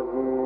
Lord Jesus.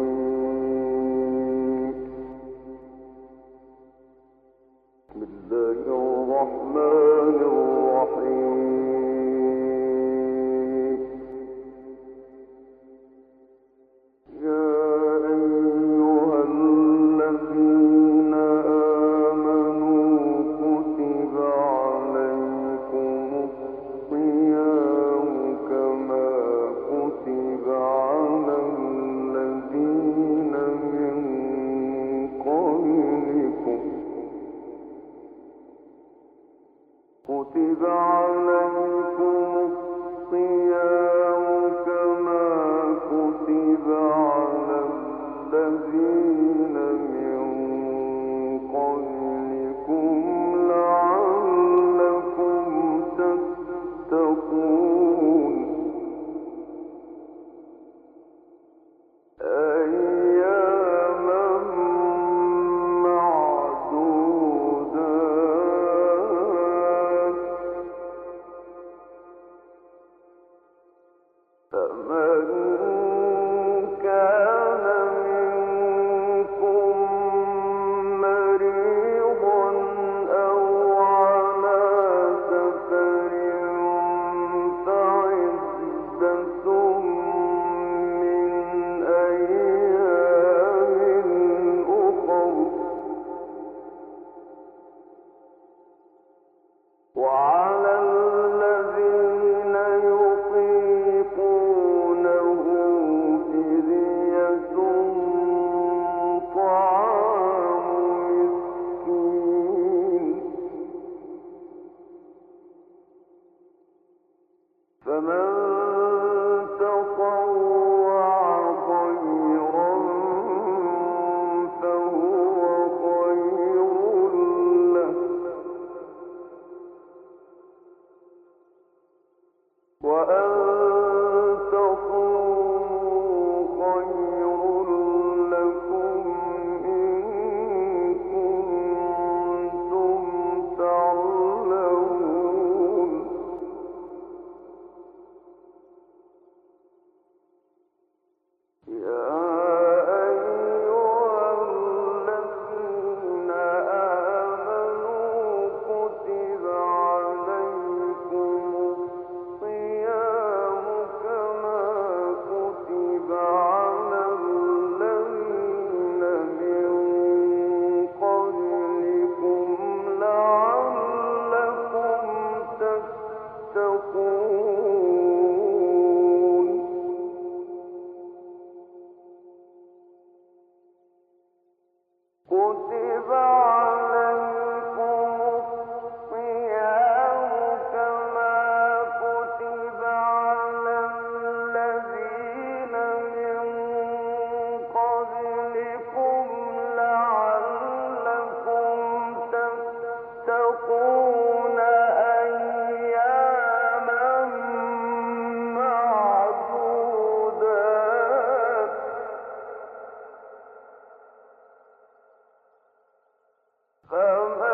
كتب فمن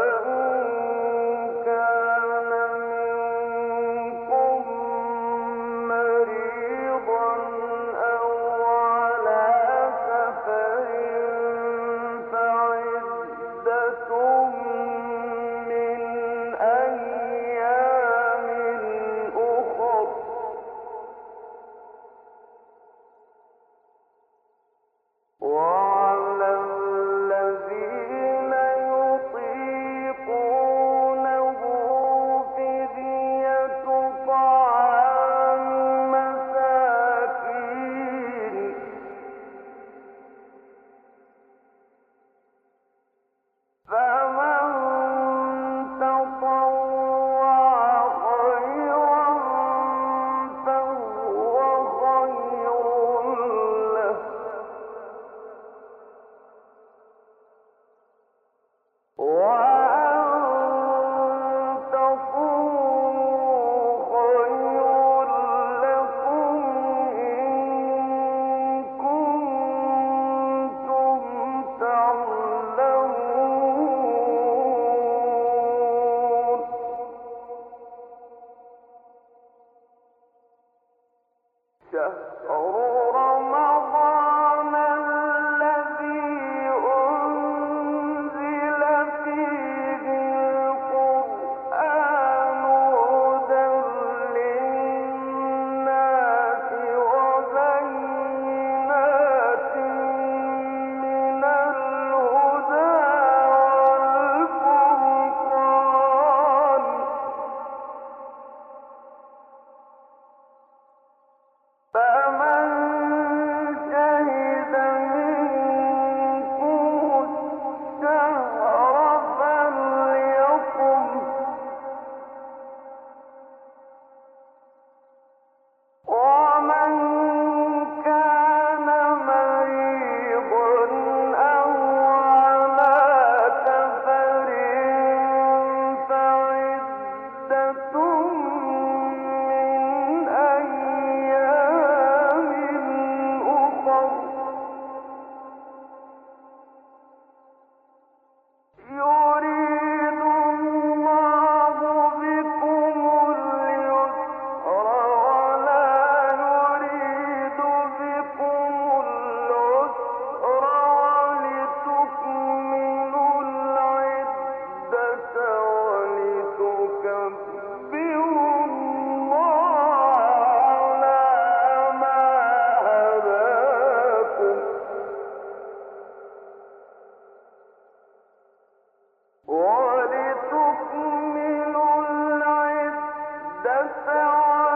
Senhor.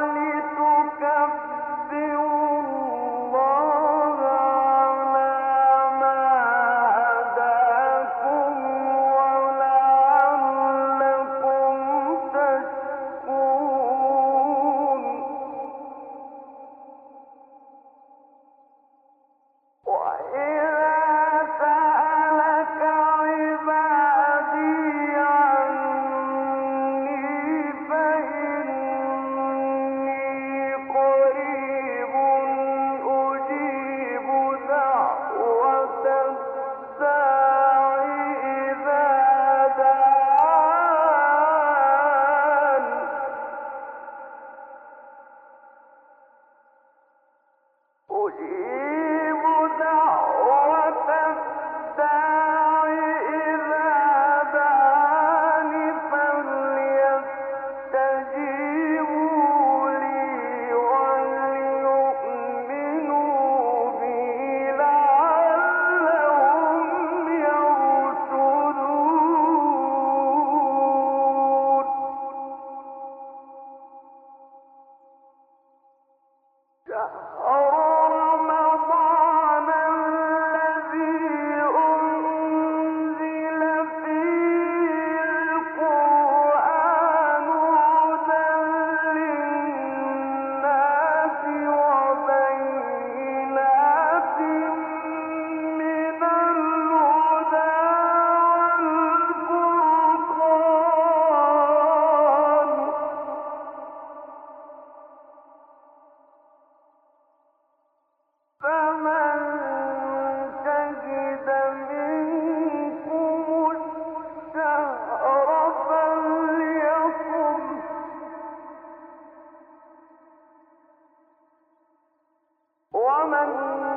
من